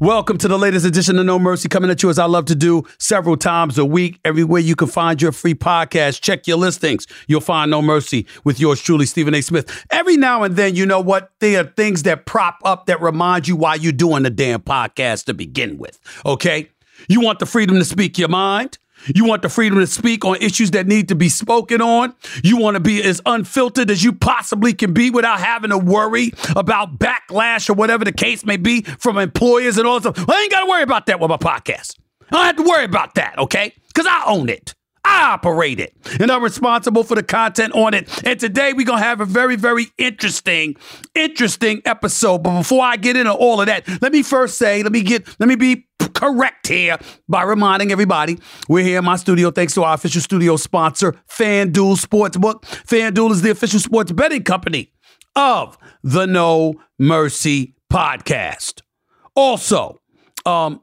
Welcome to the latest edition of No Mercy, coming at you as I love to do several times a week. Everywhere you can find your free podcast, check your listings. You'll find No Mercy with yours truly, Stephen A. Smith. Every now and then, you know what? There are things that prop up that remind you why you're doing the damn podcast to begin with. Okay? You want the freedom to speak your mind. You want the freedom to speak on issues that need to be spoken on. You want to be as unfiltered as you possibly can be without having to worry about backlash or whatever the case may be from employers and all that stuff. I ain't got to worry about that with my podcast. I don't have to worry about that, okay? Because I own it. I operate it and I'm responsible for the content on it. And today we're going to have a very, very interesting, interesting episode. But before I get into all of that, let me first say, let me get, let me be correct here by reminding everybody we're here in my studio thanks to our official studio sponsor, FanDuel Sportsbook. FanDuel is the official sports betting company of the No Mercy podcast. Also, um,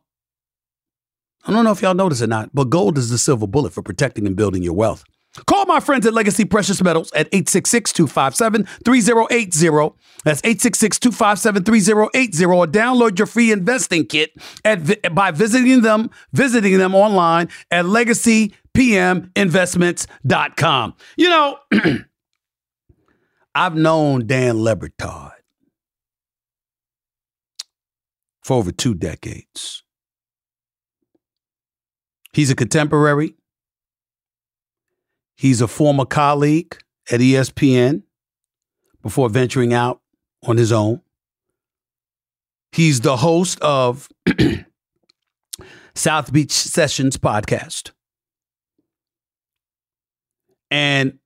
I don't know if y'all notice or not, but gold is the silver bullet for protecting and building your wealth. Call my friends at Legacy Precious Metals at 866-257-3080. That's 866-257-3080 or download your free investing kit at by visiting them visiting them online at legacypminvestments.com. You know, I've known Dan Le Batard for over two decades. He's a contemporary. He's a former colleague at ESPN before venturing out on his own. He's the host of South Beach Sessions podcast. And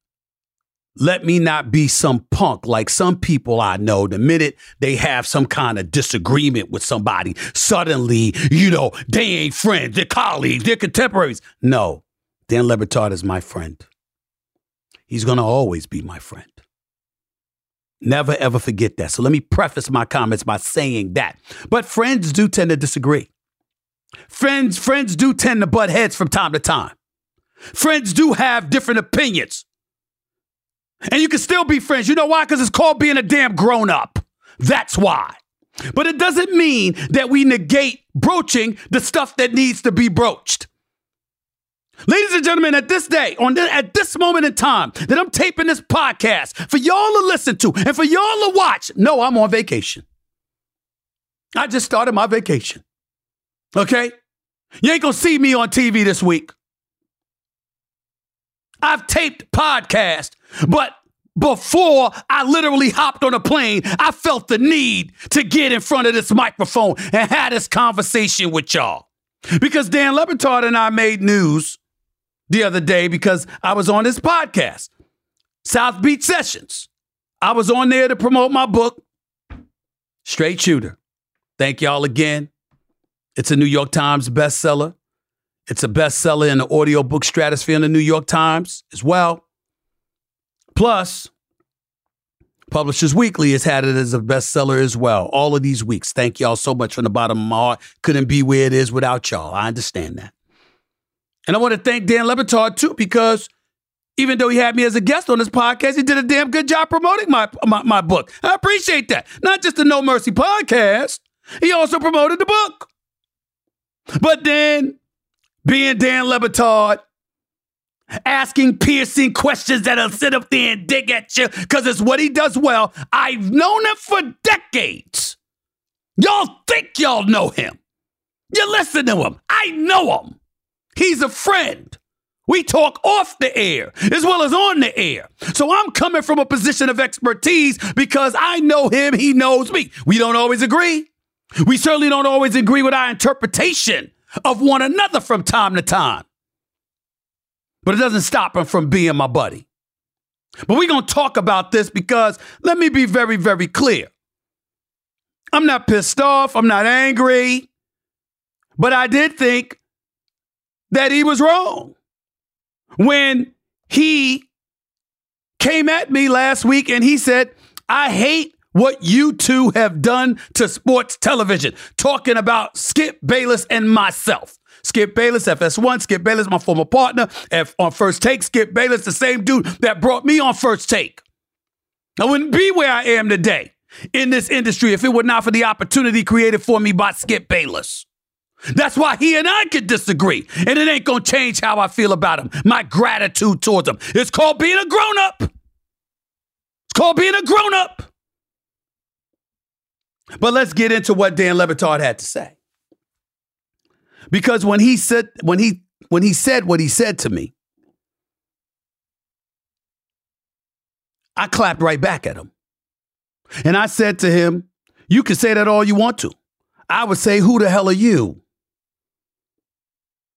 let me not be some punk like some people I know. The minute they have some kind of disagreement with somebody, suddenly, you know, they ain't friends, they're colleagues, they're contemporaries. No, Dan Le Batard is my friend. He's going to always be my friend. Never ever forget that. So let me preface my comments by saying that. But friends do tend to disagree. Friends, friends do tend to butt heads from time to time. Friends do have different opinions. And you can still be friends. You know why? Because it's called being a damn grown up. That's why. But it doesn't mean that we negate broaching the stuff that needs to be broached. Ladies and gentlemen, at this day, on at this moment in time that I'm taping this podcast for y'all to listen to and for y'all to watch, no, I'm on vacation. I just started my vacation. Okay? You ain't gonna see me on TV this week. I've taped podcast, but before I literally hopped on a plane, I felt the need to get in front of this microphone and have this conversation with y'all. Because Dan Le Batard and I made news the other day because I was on this podcast, South Beach Sessions. I was on there to promote my book, Straight Shooter. Thank y'all again. It's a New York Times bestseller. It's a bestseller in the audiobook stratosphere in the New York Times as well. Plus, Publishers Weekly has had it as a bestseller as well. All of these weeks. Thank y'all so much from the bottom of my heart. Couldn't be where it is without y'all. I understand that. And I want to thank Dan Le Batard too, because even though he had me as a guest on this podcast, he did a damn good job promoting my, my, my book. I appreciate that. Not just the No Mercy podcast, he also promoted the book. But then, being Dan Le Batard, asking piercing questions that'll sit up there and dig at you because it's what he does well. I've known him for decades. Y'all think y'all know him. You listen to him. I know him. He's a friend. We talk off the air as well as on the air. So I'm coming from a position of expertise because I know him, he knows me. We don't always agree. We certainly don't always agree with our interpretation of one another from time to time. But it doesn't stop him from being my buddy. But we're going to talk about this because let me be very, very clear. I'm not pissed off. I'm not angry. But I did think that he was wrong when he came at me last week and he said, I hate what you two have done to sports television, talking about Skip Bayless and myself. Skip Bayless, FS1, Skip Bayless, my former partner F- on First Take. Skip Bayless, the same dude that brought me on First Take. I wouldn't be where I am today in this industry if it were not for the opportunity created for me by Skip Bayless. That's why he and I could disagree. And it ain't gonna change how I feel about him. My gratitude towards him. It's called being a grown up. It's called being a grown up. But let's get into what Dan Le Batard had to say. Because when he said when he when he said what he said to me, I clapped right back at him. And I said to him, You can say that all you want to. I would say, Who the hell are you?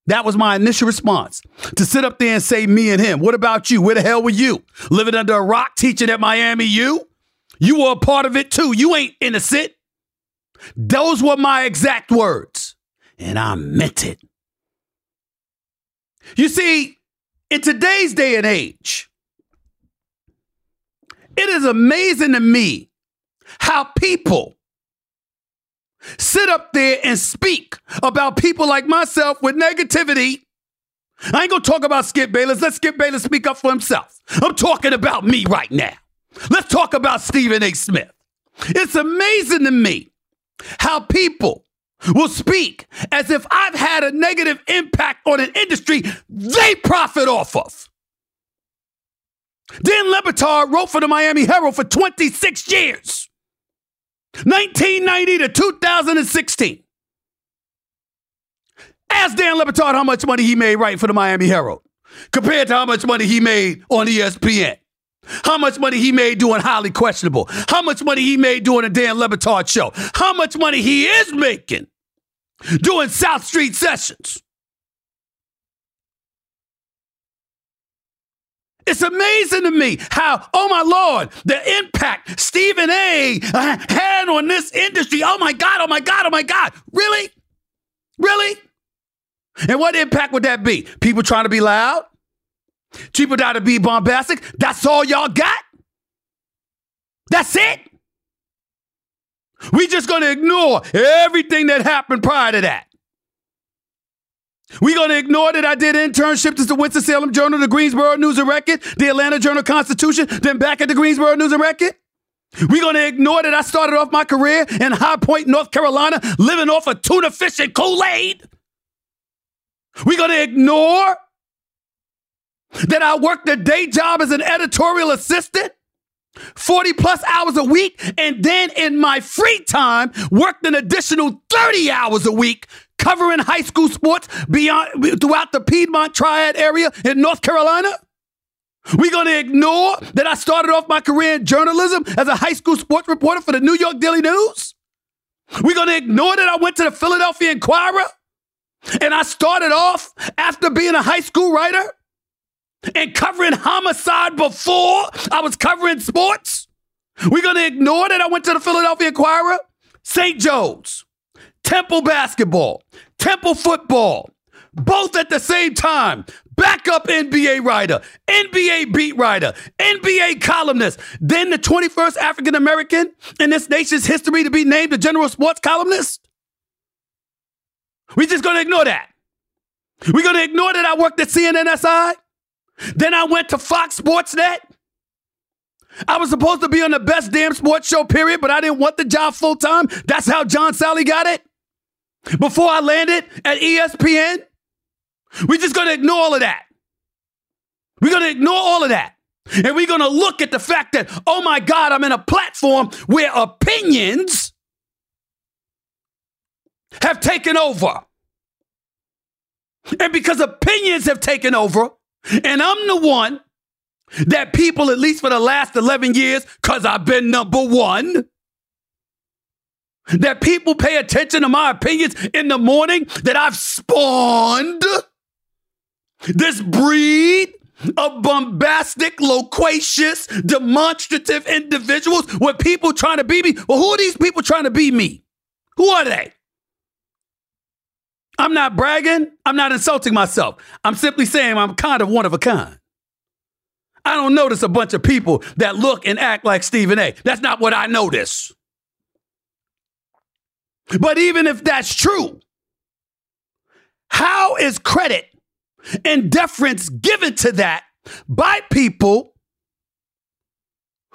That was my initial response. To sit up there and say me and him. What about you? Where the hell were you? Living under a rock, teaching at Miami U? You were a part of it too. You ain't innocent. Those were my exact words. And I meant it. You see, in today's day and age, it is amazing to me how people sit up there and speak about people like myself with negativity. I ain't gonna talk about Skip Bayless. Let Skip Bayless speak up for himself. I'm talking about me right now. Let's talk about Stephen A. Smith. It's amazing to me how people will speak as if I've had a negative impact on an industry they profit off of. Dan Le Batard wrote for the Miami Herald for 26 years. 1990 to 2016. Ask Dan Le Batard how much money he made writing for the Miami Herald compared to how much money he made on ESPN. How much money he made doing highly questionable. How much money he made doing a Dan Le Batard show. How much money he is making doing South Street sessions. It's amazing to me how, oh my Lord, the impact Stephen A uh, had on this industry. Oh my God, oh my God, oh my God. Really? Really? And what impact would that be? People trying to be loud? People trying to be bombastic? That's all y'all got? That's it? We just gonna ignore everything that happened prior to that. We gonna ignore that I did internship to the Winston-Salem Journal, the Greensboro News and Record, the Atlanta Journal Constitution, then back at the Greensboro News and Record? We're going to ignore that I started off my career in High Point, North Carolina, living off of tuna fish and Kool Aid. We're going to ignore that I worked a day job as an editorial assistant, 40 plus hours a week, and then in my free time, worked an additional 30 hours a week covering high school sports beyond throughout the Piedmont Triad area in North Carolina? We're going to ignore that I started off my career in journalism as a high school sports reporter for the New York Daily News? We're going to ignore that I went to the Philadelphia Inquirer and I started off after being a high school writer and covering homicide before I was covering sports? We're going to ignore that I went to the Philadelphia Inquirer, St. Joe's, Temple basketball, Temple football, both at the same time. Backup NBA writer, NBA beat writer, NBA columnist, then the 21st African American in this nation's history to be named the general sports columnist. We're just gonna ignore that. We're gonna ignore that I worked at CNNSI. Then I went to Fox Sports Net. I was supposed to be on the best damn sports show, period, but I didn't want the job full time. That's how John Salley got it. Before I landed at ESPN, we're just going to ignore all of that. We're going to ignore all of that. And we're going to look at the fact that, oh my God, I'm in a platform where opinions have taken over. And because opinions have taken over, and I'm the one that people, at least for the last 11 years, because I've been number one, that people pay attention to my opinions in the morning, that I've spawned this breed of bombastic, loquacious, demonstrative individuals with people trying to be me. Well, who are these people trying to be me? Who are they? I'm not bragging. I'm not insulting myself. I'm simply saying I'm kind of one of a kind. I don't notice a bunch of people that look and act like Stephen A. That's not what I notice. But even if that's true, how is credit and deference given to that by people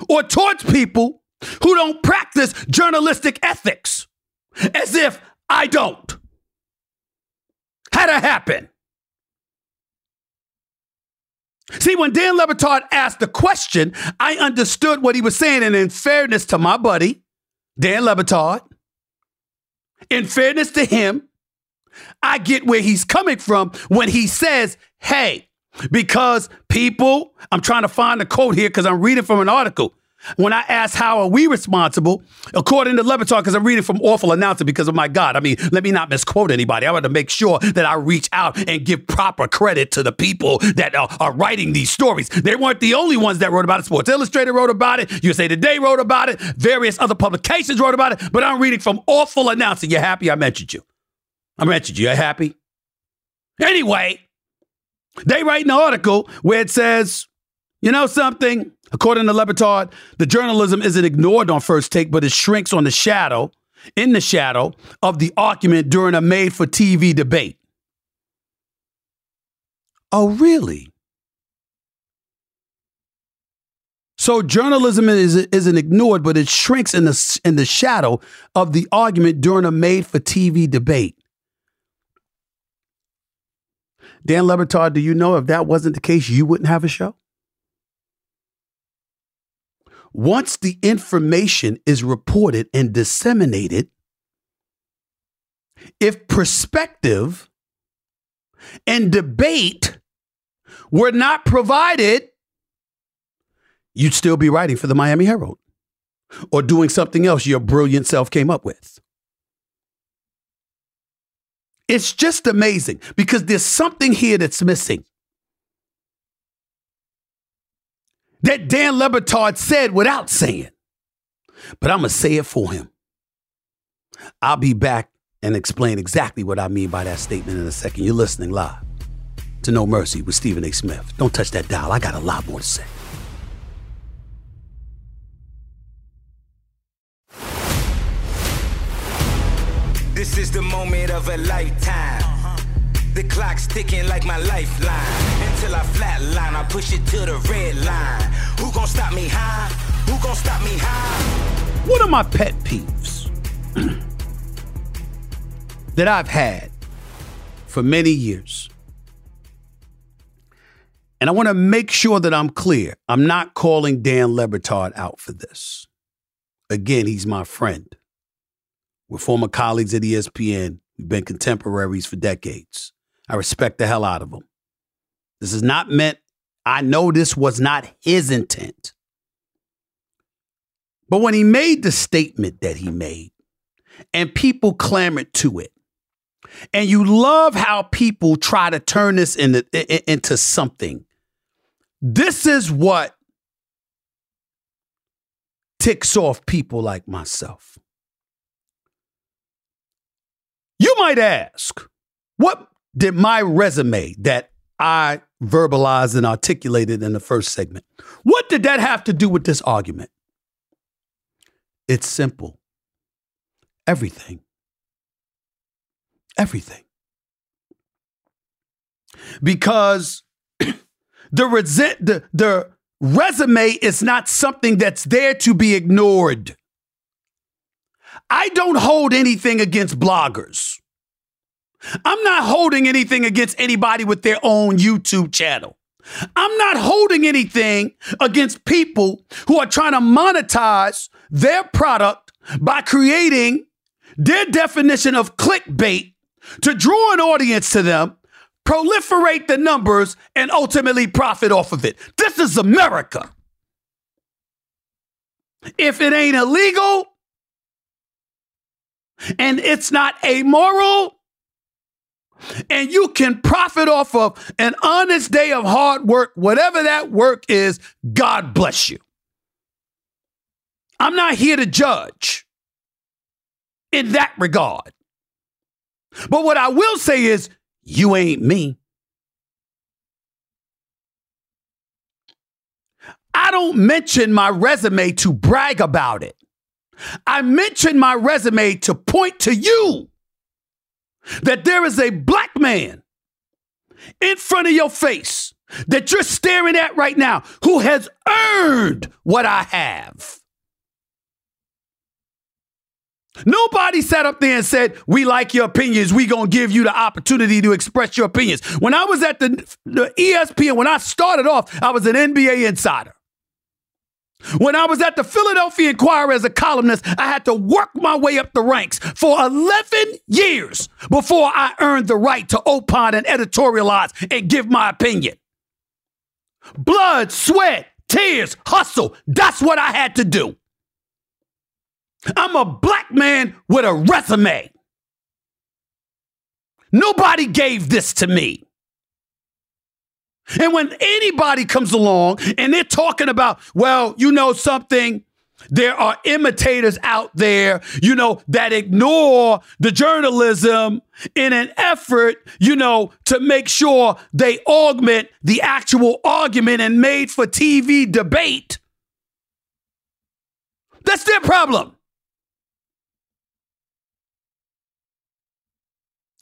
or towards people who don't practice journalistic ethics as if I don't? That happen? See, when Dan Le Batard asked the question, I understood what he was saying. And in fairness to my buddy, Dan Le Batard, in fairness to him, I get where he's coming from when he says, hey, because people, I'm trying to find the quote here because I'm reading from an article. When I ask how are we responsible, according to Le Batard, because I'm reading from awful announcer because of my God. I mean, let me not misquote anybody. I want to make sure that I reach out and give proper credit to the people that are, are, writing these stories. They weren't the only ones that wrote about it. Sports Illustrated wrote about it. USA Today wrote about it. Various other publications wrote about it. But I'm reading from awful announcer. You happy I mentioned you? I mentioned you. You happy? Anyway, they write an article where it says, you know something? According to Le Batard, the journalism isn't ignored on first take, but it shrinks on the shadow, in the shadow of the argument during a made for TV debate. Oh, really? So journalism is, isn't ignored, but it shrinks in the, in the shadow of the argument during a made for TV debate. Dan Le Batard, do you know if that wasn't the case, you wouldn't have a show? Once the information is reported and disseminated, if perspective and debate were not provided, you'd still be writing for the Miami Herald or doing something else your brilliant self came up with. It's just amazing because there's something here that's missing. That Dan Le Batard said without saying. But I'm going to say it for him. I'll be back and explain exactly what I mean by that statement in a second. You're listening live to No Mercy with Stephen A. Smith. Don't touch that dial. I got a lot more to say. This is the moment of a lifetime. The clock's ticking like my lifeline. Until I flatline, I push it to the red line. Who gon' stop me high? Who stop me high? One of my pet peeves that I've had for many years, and I want to make sure that I'm clear. I'm not calling Dan Le Batard out for this. Again, he's my friend. We're former colleagues at ESPN. We've been contemporaries for decades. I respect the hell out of him. This is not meant, I know this was not his intent. But when he made the statement that he made, and people clamored to it, and you love how people try to turn this into, into something. This is what ticks off people like myself. You might ask, what did my resume that I verbalized and articulated in the first segment, what did that have to do with this argument? It's simple. Everything. Everything. Because the resent the, the resume is not something that's there to be ignored. I don't hold anything against bloggers. I'm not holding anything against anybody with their own YouTube channel. I'm not holding anything against people who are trying to monetize their product by creating their definition of clickbait to draw an audience to them, proliferate the numbers, and ultimately profit off of it. This is America. If it ain't illegal and it's not amoral, and you can profit off of an honest day of hard work, whatever that work is, God bless you. I'm not here to judge in that regard. But what I will say is, you ain't me. I don't mention my resume to brag about it. I mention my resume to point to you that there is a black man in front of your face that you're staring at right now who has earned what I have. Nobody sat up there and said, We like your opinions. We going to give you the opportunity to express your opinions. When I was at the, the ESPN, when I started off, I was an NBA insider. When I was at the Philadelphia Inquirer as a columnist, I had to work my way up the ranks for 11 years before I earned the right to opine and editorialize and give my opinion. Blood, sweat, tears, hustle. That's what I had to do. I'm a black man with a resume. Nobody gave this to me. And when anybody comes along and they're talking about, well, you know something, there are imitators out there, you know, that ignore the journalism in an effort, you know, to make sure they augment the actual argument and made for TV debate. That's their problem.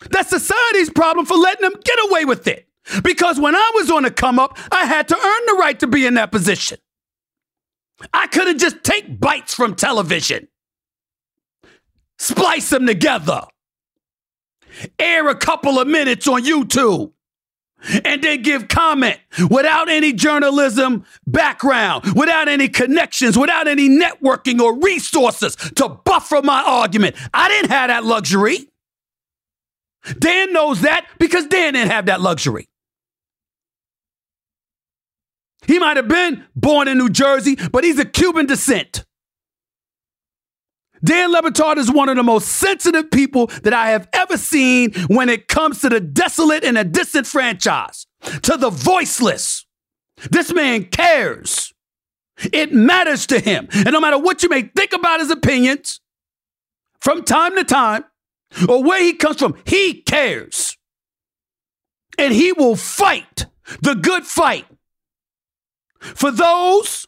That's society's problem for letting them get away with it. Because when I was on the come up, I had to earn the right to be in that position. I couldn't just take bites from television, splice them together, air a couple of minutes on YouTube, and then give comment without any journalism background, without any connections, without any networking or resources to buffer my argument. I didn't have that luxury. Dan knows that because Dan didn't have that luxury. He might have been born in New Jersey, but he's of Cuban descent. Dan Le Batard is one of the most sensitive people that I have ever seen when it comes to the desolate and the disenfranchised, to the voiceless. This man cares. It matters to him. And no matter what you may think about his opinions, from time to time, or where he comes from, he cares. And he will fight the good fight for those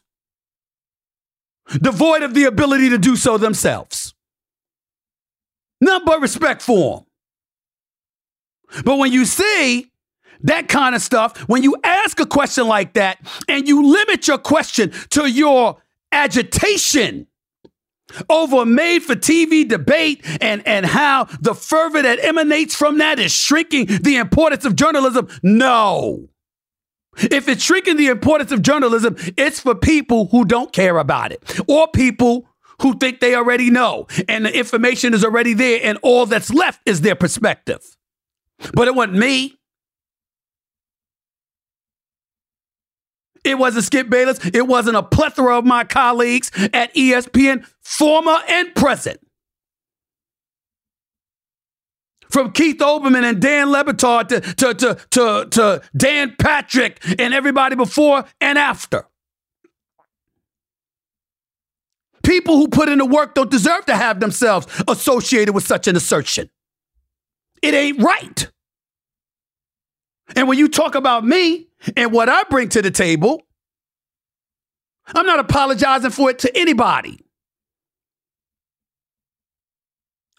devoid of the ability to do so themselves. None but respect for them. But when you see that kind of stuff, when you ask a question like that and you limit your question to your agitation over made for TV debate and, and how the fervor that emanates from that is shrinking the importance of journalism. No. If it's shrinking the importance of journalism, it's for people who don't care about it or people who think they already know and the information is already there and all that's left is their perspective. But it wasn't me. It wasn't Skip Bayless. It wasn't a plethora of my colleagues at ESPN, former and present. From Keith Olbermann and Dan Le Batard to, to, to, to, to Dan Patrick and everybody before and after. People who put in the work don't deserve to have themselves associated with such an assertion. It ain't right. And when you talk about me and what I bring to the table, I'm not apologizing for it to anybody.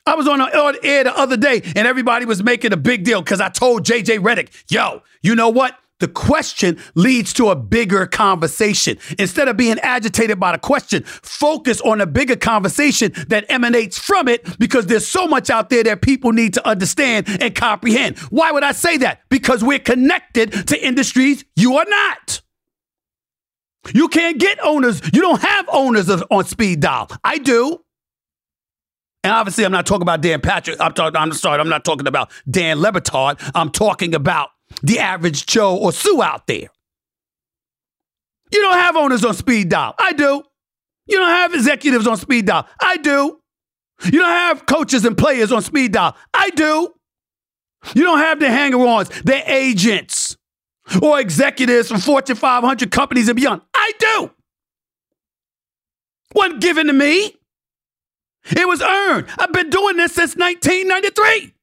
I was on the air the other day and everybody was making a big deal because I told JJ Redick, yo, you know what? The question leads to a bigger conversation. Instead of being agitated by the question, focus on a bigger conversation that emanates from it because there's so much out there that people need to understand and comprehend. Why would I say that? Because we're connected to industries you are not. You can't get owners. You don't have owners of, on speed dial. I do. And obviously, I'm not talking about Dan Patrick. I'm talking. I'm sorry. I'm not talking about Dan Le Batard. I'm talking about the average Joe or Sue out there. You don't have owners on speed dial. I do. You don't have executives on speed dial. I do. You don't have coaches and players on speed dial. I do. You don't have the hanger ons, the agents, or executives from Fortune 500 companies and beyond. I do. Wasn't given to me. It was earned. I've been doing this since 1993.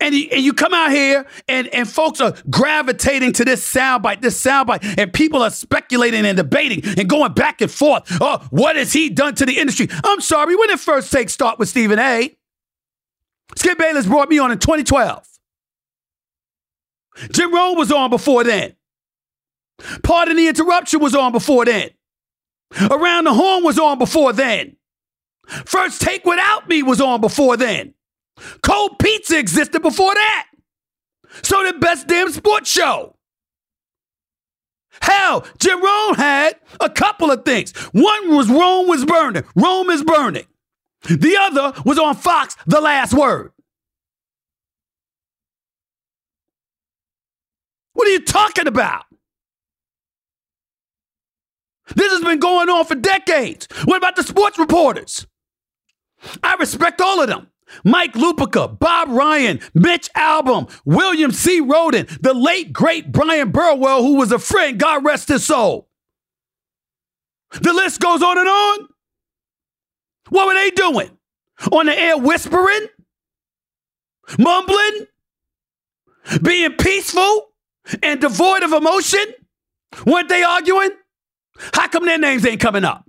And, you, and you come out here and, and folks are gravitating to this soundbite, this soundbite, and people are speculating and debating and going back and forth. Oh, what has he done to the industry? I'm sorry, when did first take start with Stephen A? Skip Bayless brought me on in 2012. Jim Rome was on before then. Pardon the Interruption was on before then. Around the Horn was on before then. First Take Without Me was on before then. Cold Pizza existed before that. So did Best Damn Sports Show. Hell, Jim Rome had a couple of things. One was Rome was burning. Rome is burning. The other was on Fox, The Last Word. What are you talking about? This has been going on for decades. What about the sports reporters? I respect all of them. Mike Lupica, Bob Ryan, Mitch Albom, William C. Rhoden, the late great Bryan Burwell, who was a friend, God rest his soul. The list goes on and on. What were they doing? On the air whispering? Mumbling? Being peaceful and devoid of emotion? Weren't they arguing? How come their names ain't coming up?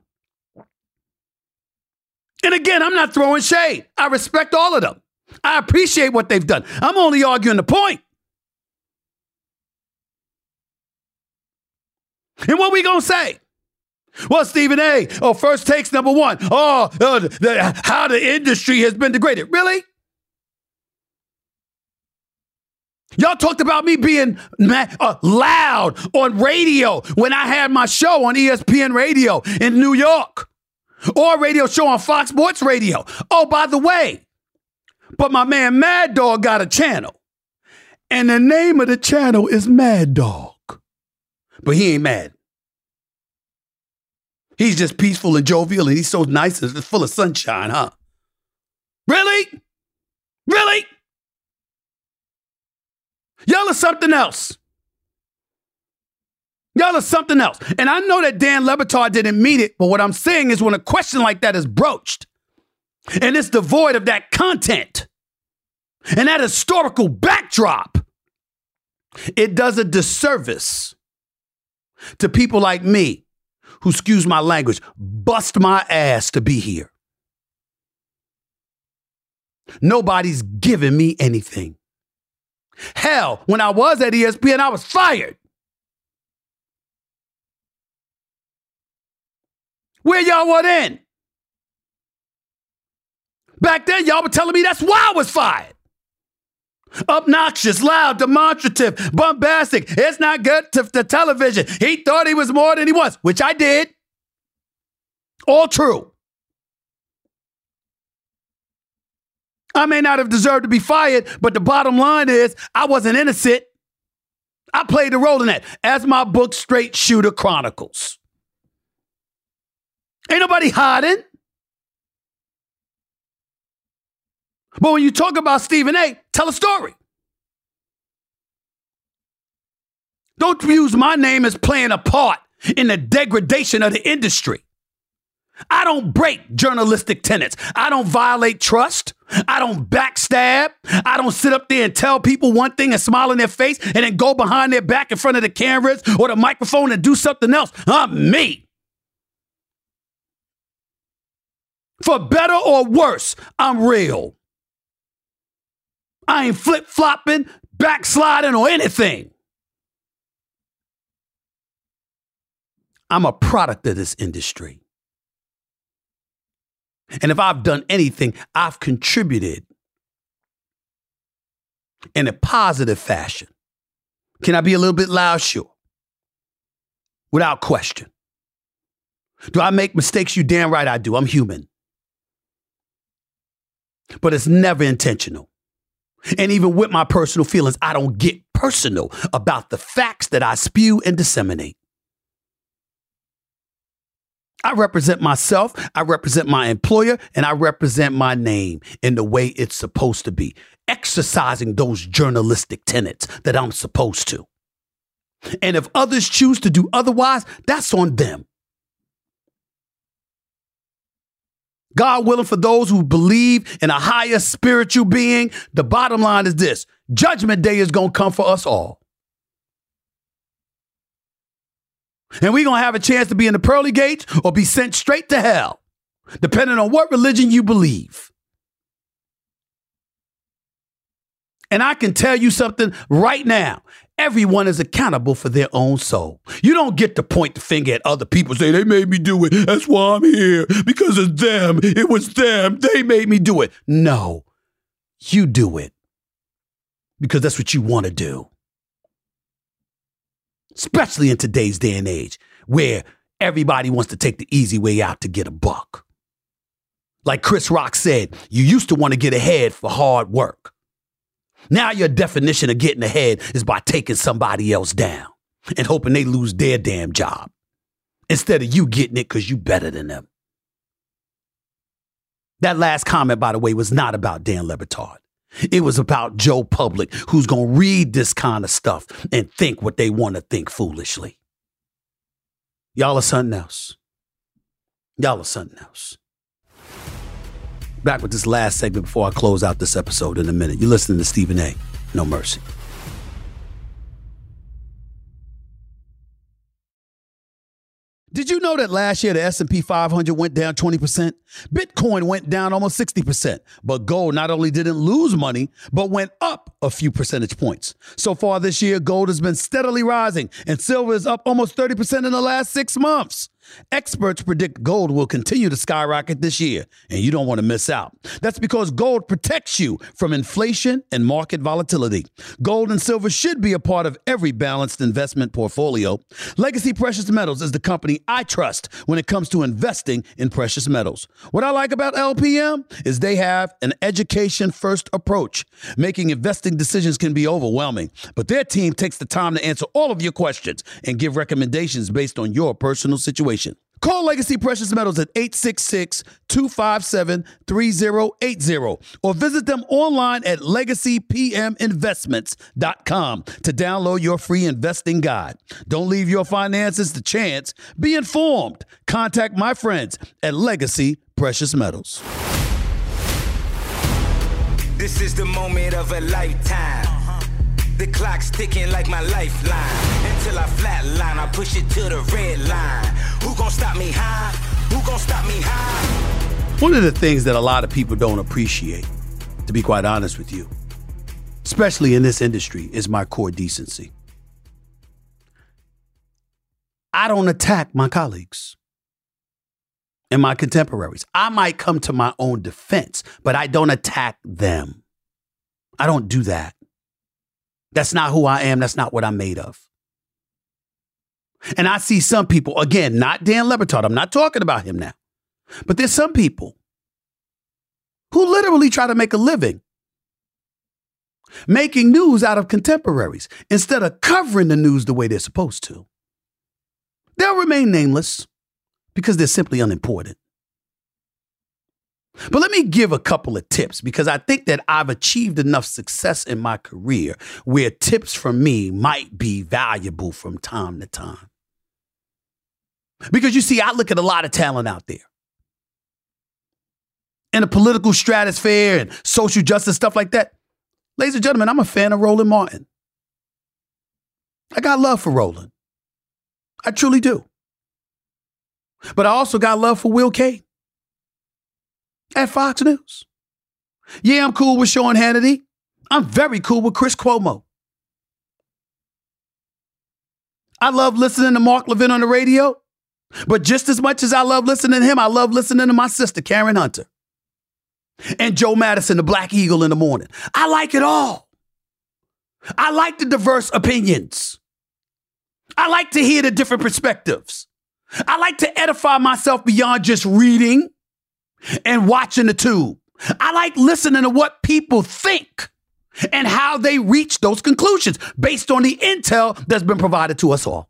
And again, I'm not throwing shade. I respect all of them. I appreciate what they've done. I'm only arguing the point. And what we gonna say? Well, Stephen A. Oh, first takes number one. Oh, uh, the, how the industry has been degraded. Really? Y'all talked about me being uh, loud on radio when I had my show on ESPN Radio in New York or a radio show on Fox Sports Radio. Oh, by the way, but my man Mad Dog got a channel. And the name of the channel is Mad Dog. But he ain't mad. He's just peaceful and jovial and he's so nice and full of sunshine, huh? Really? Really? Y'all are something else. Y'all are something else. And I know that Dan Le didn't mean it, but what I'm saying is when a question like that is broached and it's devoid of that content and that historical backdrop, it does a disservice to people like me who, excuse my language, bust my ass to be here. Nobody's giving me anything. Hell, when I was at ESPN, I was fired. Where y'all were then? Back then, y'all were telling me that's why I was fired. Obnoxious, loud, demonstrative, bombastic. It's not good to the television. He thought he was more than he was, which I did. All true. I may not have deserved to be fired, but the bottom line is I wasn't innocent. I played a role in that, as my book Straight Shooter chronicles. Ain't nobody hiding. But when you talk about Stephen A., tell a story. Don't use my name as playing a part in the degradation of the industry. I don't break journalistic tenets. I don't violate trust. I don't backstab. I don't sit up there and tell people one thing and smile in their face and then go behind their back in front of the cameras or the microphone and do something else. I'm me. For better or worse, I'm real. I ain't flip flopping, backsliding, or anything. I'm a product of this industry. And if I've done anything, I've contributed in a positive fashion. Can I be a little bit loud? Sure. Without question. Do I make mistakes? You damn right I do. I'm human. But it's never intentional. And even with my personal feelings, I don't get personal about the facts that I spew and disseminate. I represent myself, I represent my employer, and I represent my name in the way it's supposed to be, exercising those journalistic tenets that I'm supposed to. And if others choose to do otherwise, that's on them. God willing, for those who believe in a higher spiritual being, the bottom line is this Judgment Day is going to come for us all. And we're going to have a chance to be in the pearly gates or be sent straight to hell, depending on what religion you believe. And I can tell you something right now. Everyone is accountable for their own soul. You don't get to point the finger at other people, say, they made me do it. That's why I'm here. Because of them. It was them. They made me do it. No, you do it. Because that's what you want to do. Especially in today's day and age where everybody wants to take the easy way out to get a buck. Like Chris Rock said, you used to want to get ahead for hard work. Now your definition of getting ahead is by taking somebody else down and hoping they lose their damn job instead of you getting it because you're better than them. That last comment, by the way, was not about Dan Le Batard. It was about Joe Public, who's going to read this kind of stuff and think what they want to think foolishly. Y'all are something else. Y'all are something else. Back with this last segment before I close out this episode in a minute. You're listening to Stephen A. No Mercy. Did you know that last year the S&P 500 went down 20%? Bitcoin went down almost 60%, but gold not only didn't lose money, but went up a few percentage points. So far this year, gold has been steadily rising and silver is up almost 30% in the last 6 months. Experts predict gold will continue to skyrocket this year, and you don't want to miss out. That's because gold protects you from inflation and market volatility. Gold and silver should be a part of every balanced investment portfolio. Legacy Precious Metals is the company I trust when it comes to investing in precious metals. What I like about LPM is they have an education first approach. Making investing decisions can be overwhelming, but their team takes the time to answer all of your questions and give recommendations based on your personal situation. Call Legacy Precious Metals at 866 257 3080 or visit them online at legacypminvestments.com to download your free investing guide. Don't leave your finances to chance. Be informed. Contact my friends at Legacy Precious Metals. This is the moment of a lifetime. The clock's ticking like my lifeline. Until I flatline, I push it to the red line. Who gon' stop me high? Who gon' stop me high? One of the things that a lot of people don't appreciate, to be quite honest with you, especially in this industry, is my core decency. I don't attack my colleagues. and my contemporaries. I might come to my own defense, but I don't attack them. I don't do that. That's not who I am. That's not what I'm made of. And I see some people, again, not Dan Le Batard. I'm not talking about him now. But there's some people who literally try to make a living making news out of contemporaries instead of covering the news the way they're supposed to. They'll remain nameless because they're simply unimportant. But let me give a couple of tips because I think that I've achieved enough success in my career where tips from me might be valuable from time to time. Because you see, I look at a lot of talent out there in the political stratosphere and social justice stuff like that. Ladies and gentlemen, I'm a fan of Roland Martin. I got love for Roland. I truly do. But I also got love for Will Cain at Fox News. Yeah, I'm cool with Sean Hannity. I'm very cool with Chris Cuomo. I love listening to Mark Levin on the radio, but just as much as I love listening to him, I love listening to my sister, Karen Hunter, and Joe Madison, the Black Eagle in the morning. I like it all. I like the diverse opinions. I like to hear the different perspectives. I like to edify myself beyond just reading and watching the tube. I like listening to what people think and how they reach those conclusions based on the intel that's been provided to us all.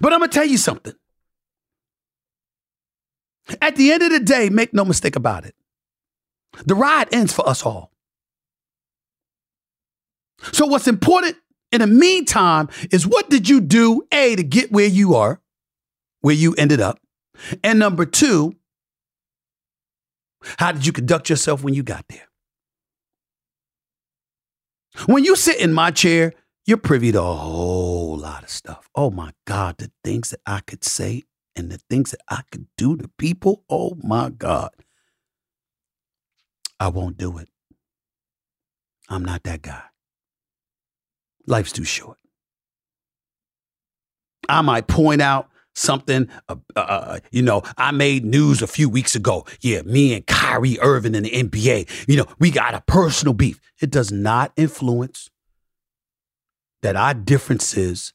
But I'm going to tell you something. At the end of the day, make no mistake about it, the ride ends for us all. So, what's important in the meantime is what did you do, A, to get where you are, where you ended up? And number two, how did you conduct yourself when you got there? When you sit in my chair, you're privy to a whole lot of stuff. Oh my God, the things that I could say and the things that I could do to people. Oh my God. I won't do it. I'm not that guy. Life's too short. I might point out something, uh, uh, uh, you know, I made news a few weeks ago. Yeah, me and Kyrie Irving in the NBA, you know, we got a personal beef. It does not influence that our differences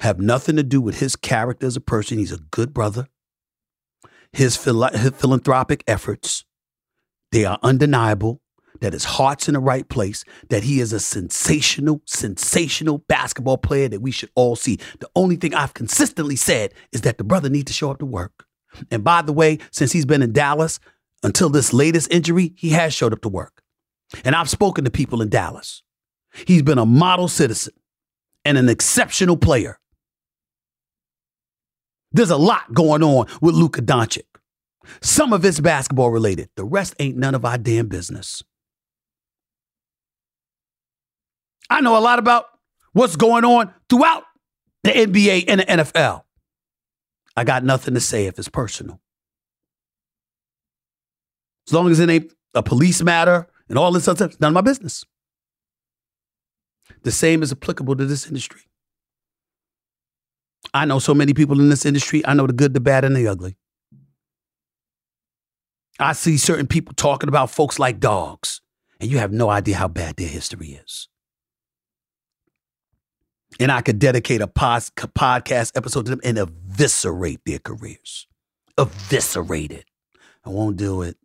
have nothing to do with his character as a person. He's a good brother. His, phila- his philanthropic efforts, they are undeniable that his heart's in the right place, that he is a sensational, sensational basketball player that we should all see. The only thing I've consistently said is that the brother needs to show up to work. And by the way, since he's been in Dallas until this latest injury, he has showed up to work. And I've spoken to people in Dallas. He's been a model citizen and an exceptional player. There's a lot going on with Luka Doncic. Some of it's basketball related. The rest ain't none of our damn business. I know a lot about what's going on throughout the NBA and the NFL. I got nothing to say if it's personal. As long as it ain't a police matter and all this other stuff, it's none of my business. The same is applicable to this industry. I know so many people in this industry. I know the good, the bad, and the ugly. I see certain people talking about folks like dogs, and you have no idea how bad their history is and I could dedicate a pos- podcast episode to them and eviscerate their careers. Eviscerate it. I won't do it.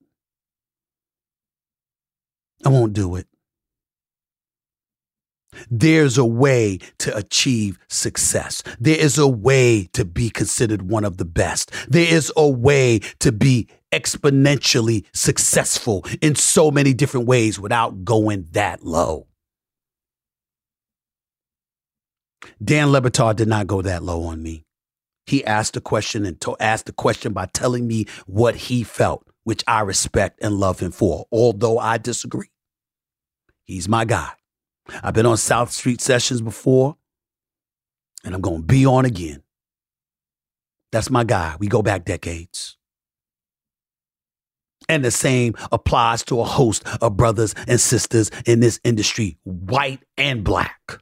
I won't do it. There's a way to achieve success. There is a way to be considered one of the best. There is a way to be exponentially successful in so many different ways without going that low. Dan Le Batard did not go that low on me. He asked a question and to- asked the question by telling me what he felt, which I respect and love him for, although I disagree. He's my guy. I've been on South Beach Sessions before, and I'm going to be on again. That's my guy. We go back decades. And the same applies to a host of brothers and sisters in this industry, white and black.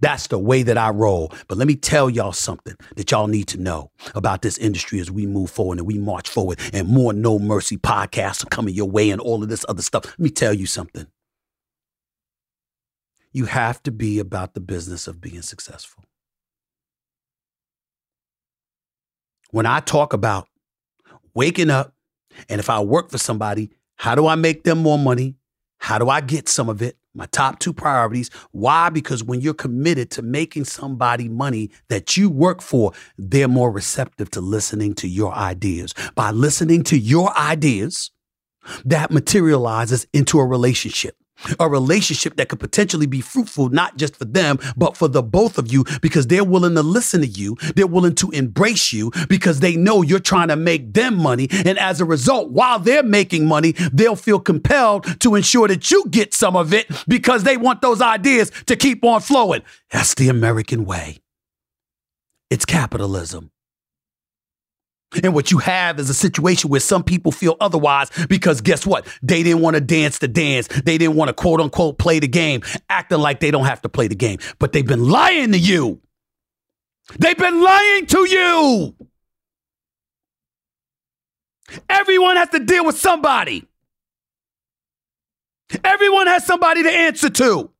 That's the way that I roll. But let me tell y'all something that y'all need to know about this industry as we move forward and we march forward and more No Mercy podcasts are coming your way and all of this other stuff. Let me tell you something. You have to be about the business of being successful. When I talk about waking up and if I work for somebody, how do I make them more money? How do I get some of it? My top two priorities. Why? Because when you're committed to making somebody money that you work for, they're more receptive to listening to your ideas. By listening to your ideas, that materializes into a relationship a relationship that could potentially be fruitful, not just for them, but for the both of you, because they're willing to listen to you. They're willing to embrace you because they know you're trying to make them money. And as a result, while they're making money, they'll feel compelled to ensure that you get some of it because they want those ideas to keep on flowing. That's the American way. It's capitalism. And what you have is a situation where some people feel otherwise because guess what? They didn't want to dance the dance. They didn't want to quote unquote play the game, acting like they don't have to play the game. But they've been lying to you. They've been lying to you. Everyone has to deal with somebody. Everyone has somebody to answer to.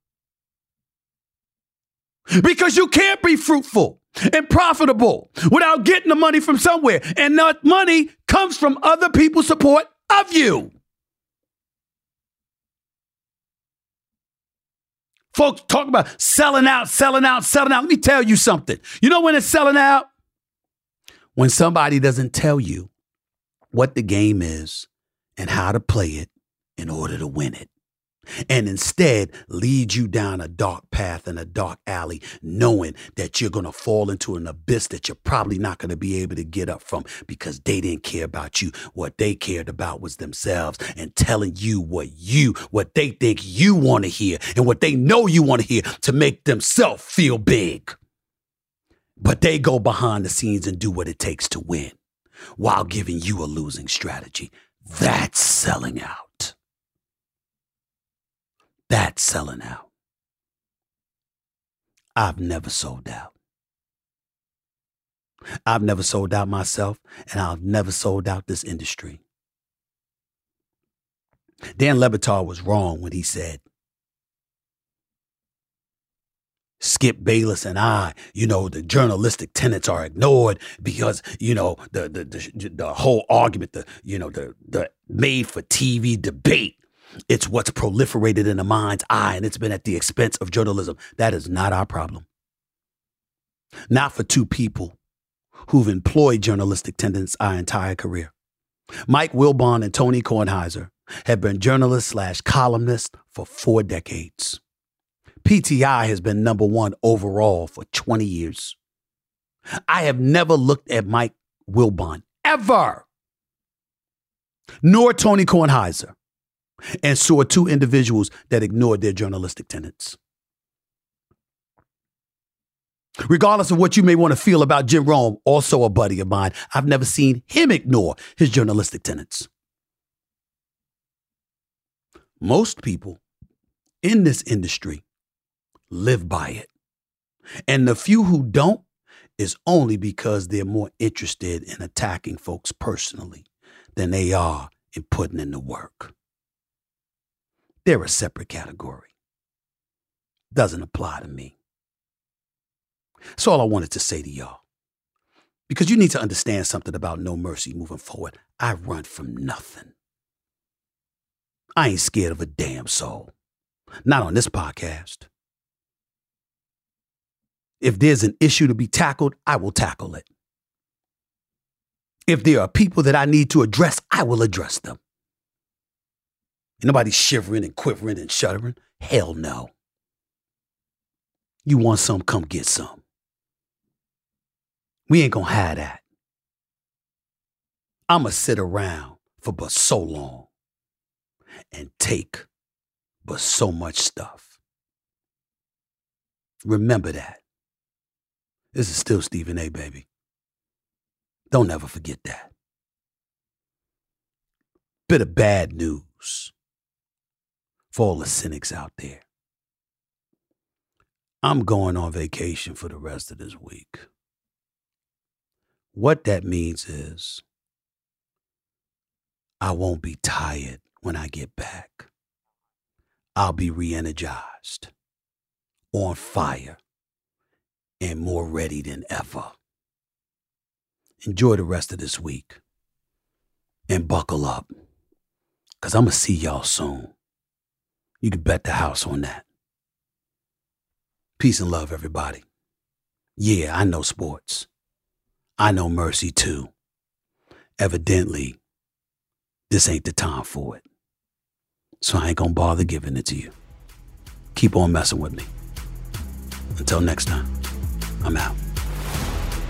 Because you can't be fruitful and profitable without getting the money from somewhere. And that money comes from other people's support of you. Folks talk about selling out, selling out, selling out. Let me tell you something. You know when it's selling out? When somebody doesn't tell you what the game is and how to play it in order to win it and instead lead you down a dark path and a dark alley, knowing that you're going to fall into an abyss that you're probably not going to be able to get up from because they didn't care about you. What they cared about was themselves and telling you what you, what they think you want to hear and what they know you want to hear to make themselves feel big. But they go behind the scenes and do what it takes to win while giving you a losing strategy. That's selling out. That's selling out. I've never sold out. I've never sold out myself, and I've never sold out this industry. Dan Le Batard was wrong when he said, Skip Bayless and I, you know, the journalistic tenets are ignored because, you know, the the the, the whole argument, the you know, the the made for TV debate it's what's proliferated in the mind's eye, and it's been at the expense of journalism. That is not our problem. Not for two people who've employed journalistic tendencies our entire career. Mike Wilbon and Tony Kornheiser have been journalists slash columnists for four decades. PTI has been number one overall for 20 years. I have never looked at Mike Wilbon ever, nor Tony Kornheiser and saw two individuals that ignored their journalistic tenets. Regardless of what you may want to feel about Jim Rome, also a buddy of mine, I've never seen him ignore his journalistic tenets. Most people in this industry live by it. And the few who don't is only because they're more interested in attacking folks personally than they are in putting in the work. They're a separate category. Doesn't apply to me. That's all I wanted to say to y'all. Because you need to understand something about no mercy moving forward. I run from nothing. I ain't scared of a damn soul. Not on this podcast. If there's an issue to be tackled, I will tackle it. If there are people that I need to address, I will address them. Nobody shivering and quivering and shuddering. Hell no. You want some, come get some. We ain't gonna have that. I'ma sit around for but so long and take but so much stuff. Remember that. This is still Stephen A, baby. Don't ever forget that. Bit of bad news for all the cynics out there. I'm going on vacation for the rest of this week. What that means is I won't be tired when I get back. I'll be re energized, on fire, and more ready than ever. Enjoy the rest of this week and buckle up because I'm going to see y'all soon. You can bet the house on that. Peace and love, everybody. Yeah, I know sports. I know mercy too. Evidently, this ain't the time for it. So I ain't gonna bother giving it to you. Keep on messing with me. Until next time, I'm out.